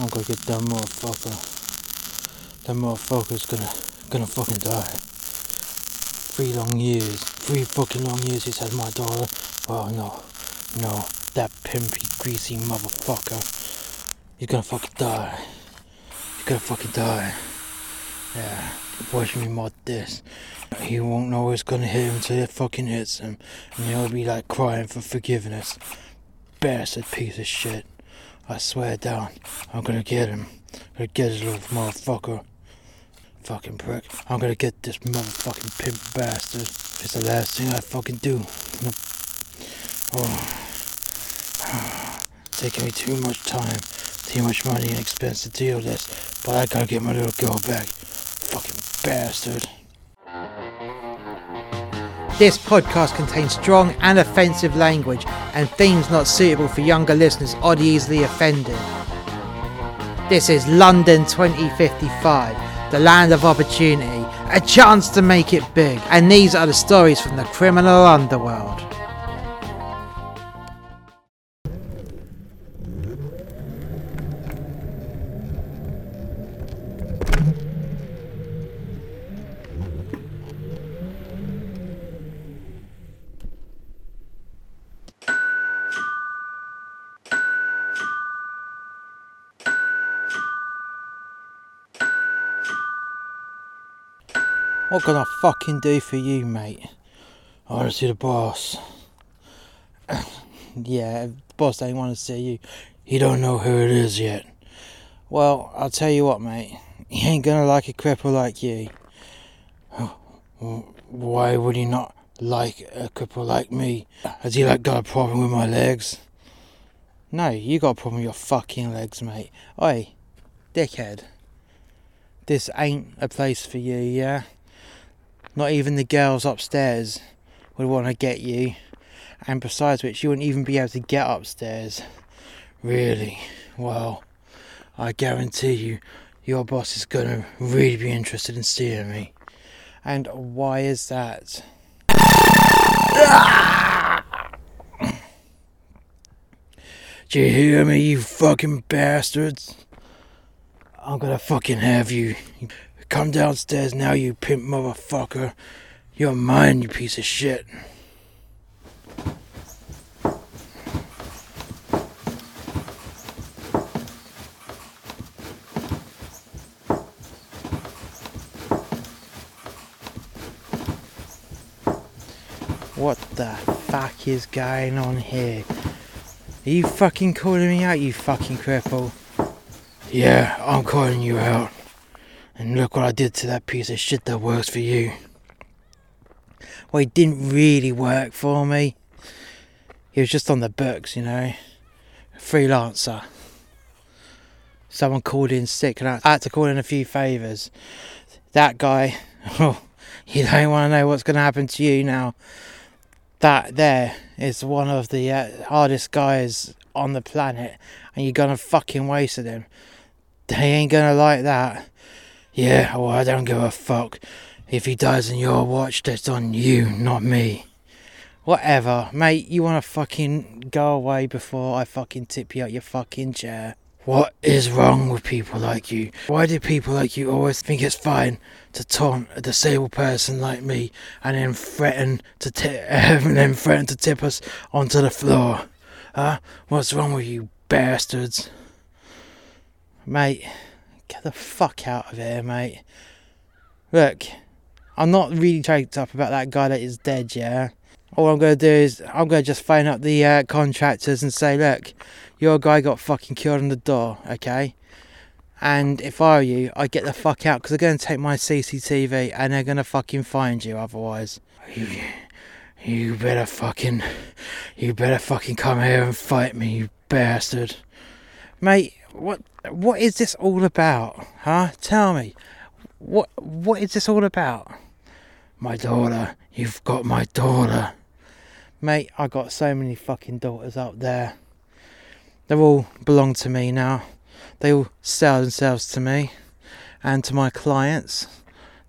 I'm gonna get that motherfucker. That motherfucker's gonna gonna fucking die. Three long years, three fucking long years he's had my daughter. Oh no, no, that pimpy, greasy motherfucker. He's gonna fucking die. He's gonna fucking die. Yeah, watch me mod this. He won't know it's gonna hit him until it fucking hits him. And he'll be like crying for forgiveness. Bastard piece of shit. I swear down, I'm gonna get him. I'm gonna get this little motherfucker. Fucking prick. I'm gonna get this motherfucking pimp bastard. It's the last thing I fucking do. Oh. Taking me too much time, too much money and expense to deal with this. But I gotta get my little girl back. Fucking bastard. This podcast contains strong and offensive language and themes not suitable for younger listeners or the easily offended. This is London 2055, the land of opportunity, a chance to make it big, and these are the stories from the criminal underworld. What can I fucking do for you, mate? I want to see the boss. yeah, the boss ain't want to see you. He don't know who it is yet. Well, I'll tell you what, mate. He ain't gonna like a cripple like you. Why would he not like a cripple like me? Has he like got a problem with my legs? No, you got a problem with your fucking legs, mate. Oi, dickhead. This ain't a place for you, yeah? Not even the girls upstairs would want to get you. And besides which, you wouldn't even be able to get upstairs. Really? Well, I guarantee you, your boss is going to really be interested in seeing me. And why is that? Do you hear me, you fucking bastards? I'm gonna fucking have you. Come downstairs now, you pimp motherfucker. You're mine, you piece of shit. What the fuck is going on here? Are you fucking calling me out, you fucking cripple? Yeah, I'm calling you out. And look what I did to that piece of shit that works for you. Well, he didn't really work for me. He was just on the books, you know. Freelancer. Someone called in sick and I had to call in a few favours. That guy, oh, you don't want to know what's going to happen to you now. That there is one of the uh, hardest guys on the planet, and you're going to fucking waste him. They ain't going to like that. Yeah, well, I don't give a fuck. If he dies in your watch, that's on you, not me. Whatever, mate, you wanna fucking go away before I fucking tip you out your fucking chair. What is wrong with people like you? Why do people like you always think it's fine to taunt a disabled person like me and then threaten to t- and then threaten to tip us onto the floor? Huh? What's wrong with you bastards? Mate, Get the fuck out of here, mate. Look, I'm not really choked up about that guy that is dead, yeah? All I'm going to do is, I'm going to just phone up the uh, contractors and say, look, your guy got fucking killed on the door, okay? And if I were you, I'd get the fuck out because they're going to take my CCTV and they're going to fucking find you otherwise. You, you better fucking, you better fucking come here and fight me, you bastard. Mate, what what is this all about? Huh? Tell me. What what is this all about? My daughter. You've got my daughter. Mate, I got so many fucking daughters out there. They all belong to me now. They all sell themselves to me and to my clients.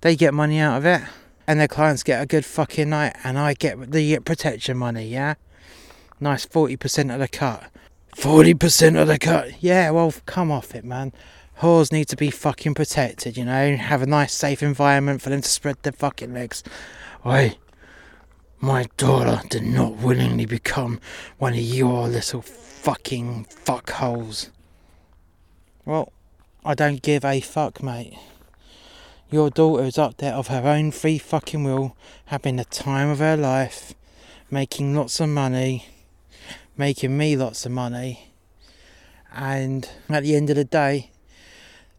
They get money out of it. And their clients get a good fucking night and I get the protection money, yeah? Nice 40% of the cut. 40% of the cut. Yeah, well, come off it, man. Whores need to be fucking protected, you know? Have a nice, safe environment for them to spread their fucking legs. Oi, my daughter did not willingly become one of your little fucking fuckholes. Well, I don't give a fuck, mate. Your daughter's up there of her own free fucking will, having the time of her life, making lots of money, making me lots of money. And at the end of the day,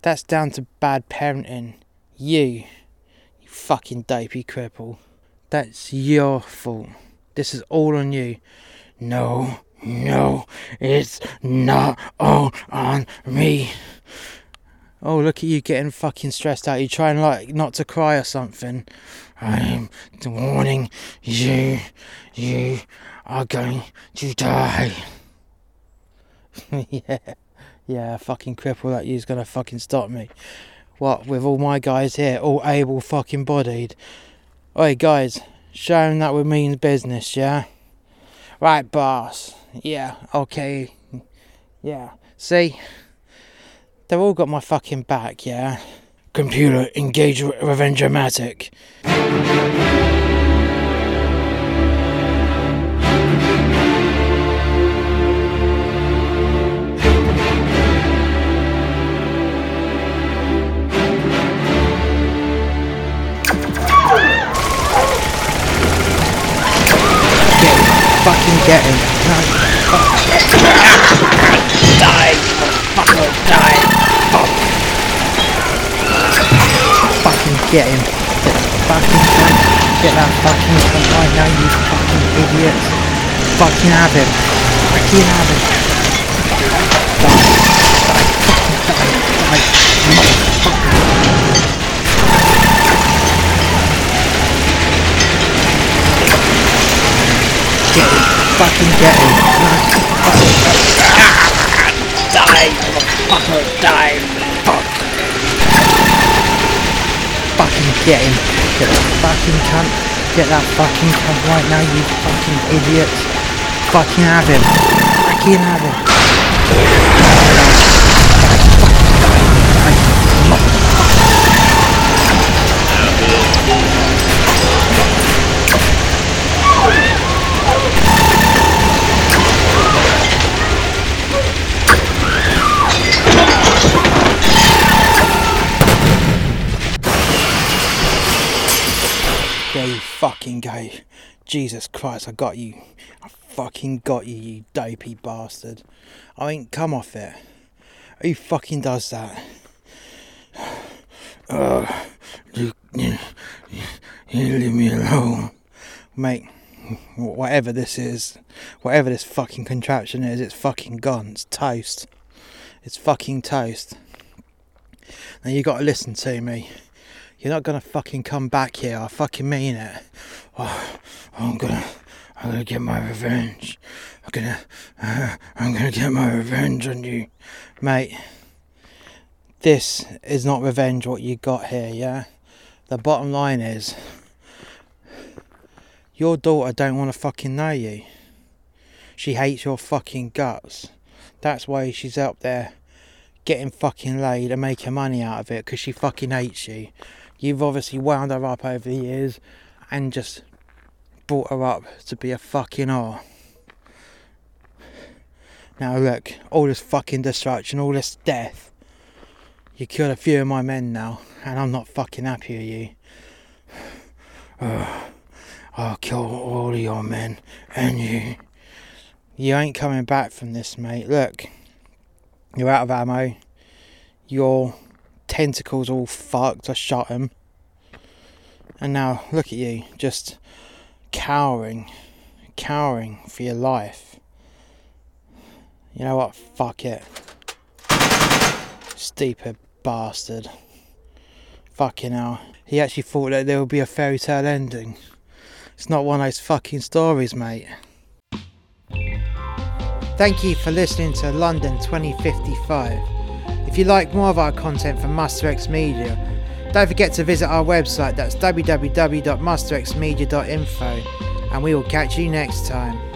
that's down to bad parenting. You, you fucking dopey cripple. That's your fault. This is all on you. No, no, it's not all on me. Oh, look at you getting fucking stressed out. You're trying like not to cry or something. I'm warning you. You are going to die. yeah, yeah, fucking cripple that you's gonna fucking stop me. What, with all my guys here, all able fucking bodied? Oi, guys, showing that we mean business, yeah? Right, boss. Yeah, okay. Yeah, see? They've all got my fucking back, yeah? Computer, engage Revengermatic. Fucking get him. No, fuck. die! Fucker, die! Fuck. Fucking get him. Get that fucking cunt. Get that fucking cunt right now, you fucking idiots. Fucking have him. Fucking have him. Die. Die. Fucking die. Die. Motherfucker. Fucking get him. Die, motherfucker, die. Fuck. Fucking get him. Get that fucking cunt. Get that fucking cunt right now, you fucking idiots. Fucking have him. Fucking have him. You fucking go. Jesus Christ, I got you. I fucking got you, you dopey bastard. I ain't come off it. Who fucking does that? Uh, you, you, you leave me alone. Mate, whatever this is, whatever this fucking contraption is, it's fucking gone. It's toast. It's fucking toast. Now you gotta listen to me. You're not gonna fucking come back here. I fucking mean it. Oh, I'm gonna, I'm gonna get my revenge. I'm gonna, uh, I'm gonna get my revenge on you, mate. This is not revenge. What you got here, yeah. The bottom line is, your daughter don't want to fucking know you. She hates your fucking guts. That's why she's up there getting fucking laid and making money out of it because she fucking hates you. You've obviously wound her up over the years and just brought her up to be a fucking whore. Now look, all this fucking destruction, all this death. You killed a few of my men now, and I'm not fucking happy with you. I'll kill all of your men and you. You ain't coming back from this, mate. Look, you're out of ammo. Your tentacles all fucked. I shot him. And now, look at you, just cowering, cowering for your life. You know what? Fuck it. Stupid bastard. Fucking hell. He actually thought that there would be a fairy tale ending. It's not one of those fucking stories, mate. Thank you for listening to London 2055. If you like more of our content from Master X Media, don't forget to visit our website that's www.masterxmedia.info and we will catch you next time.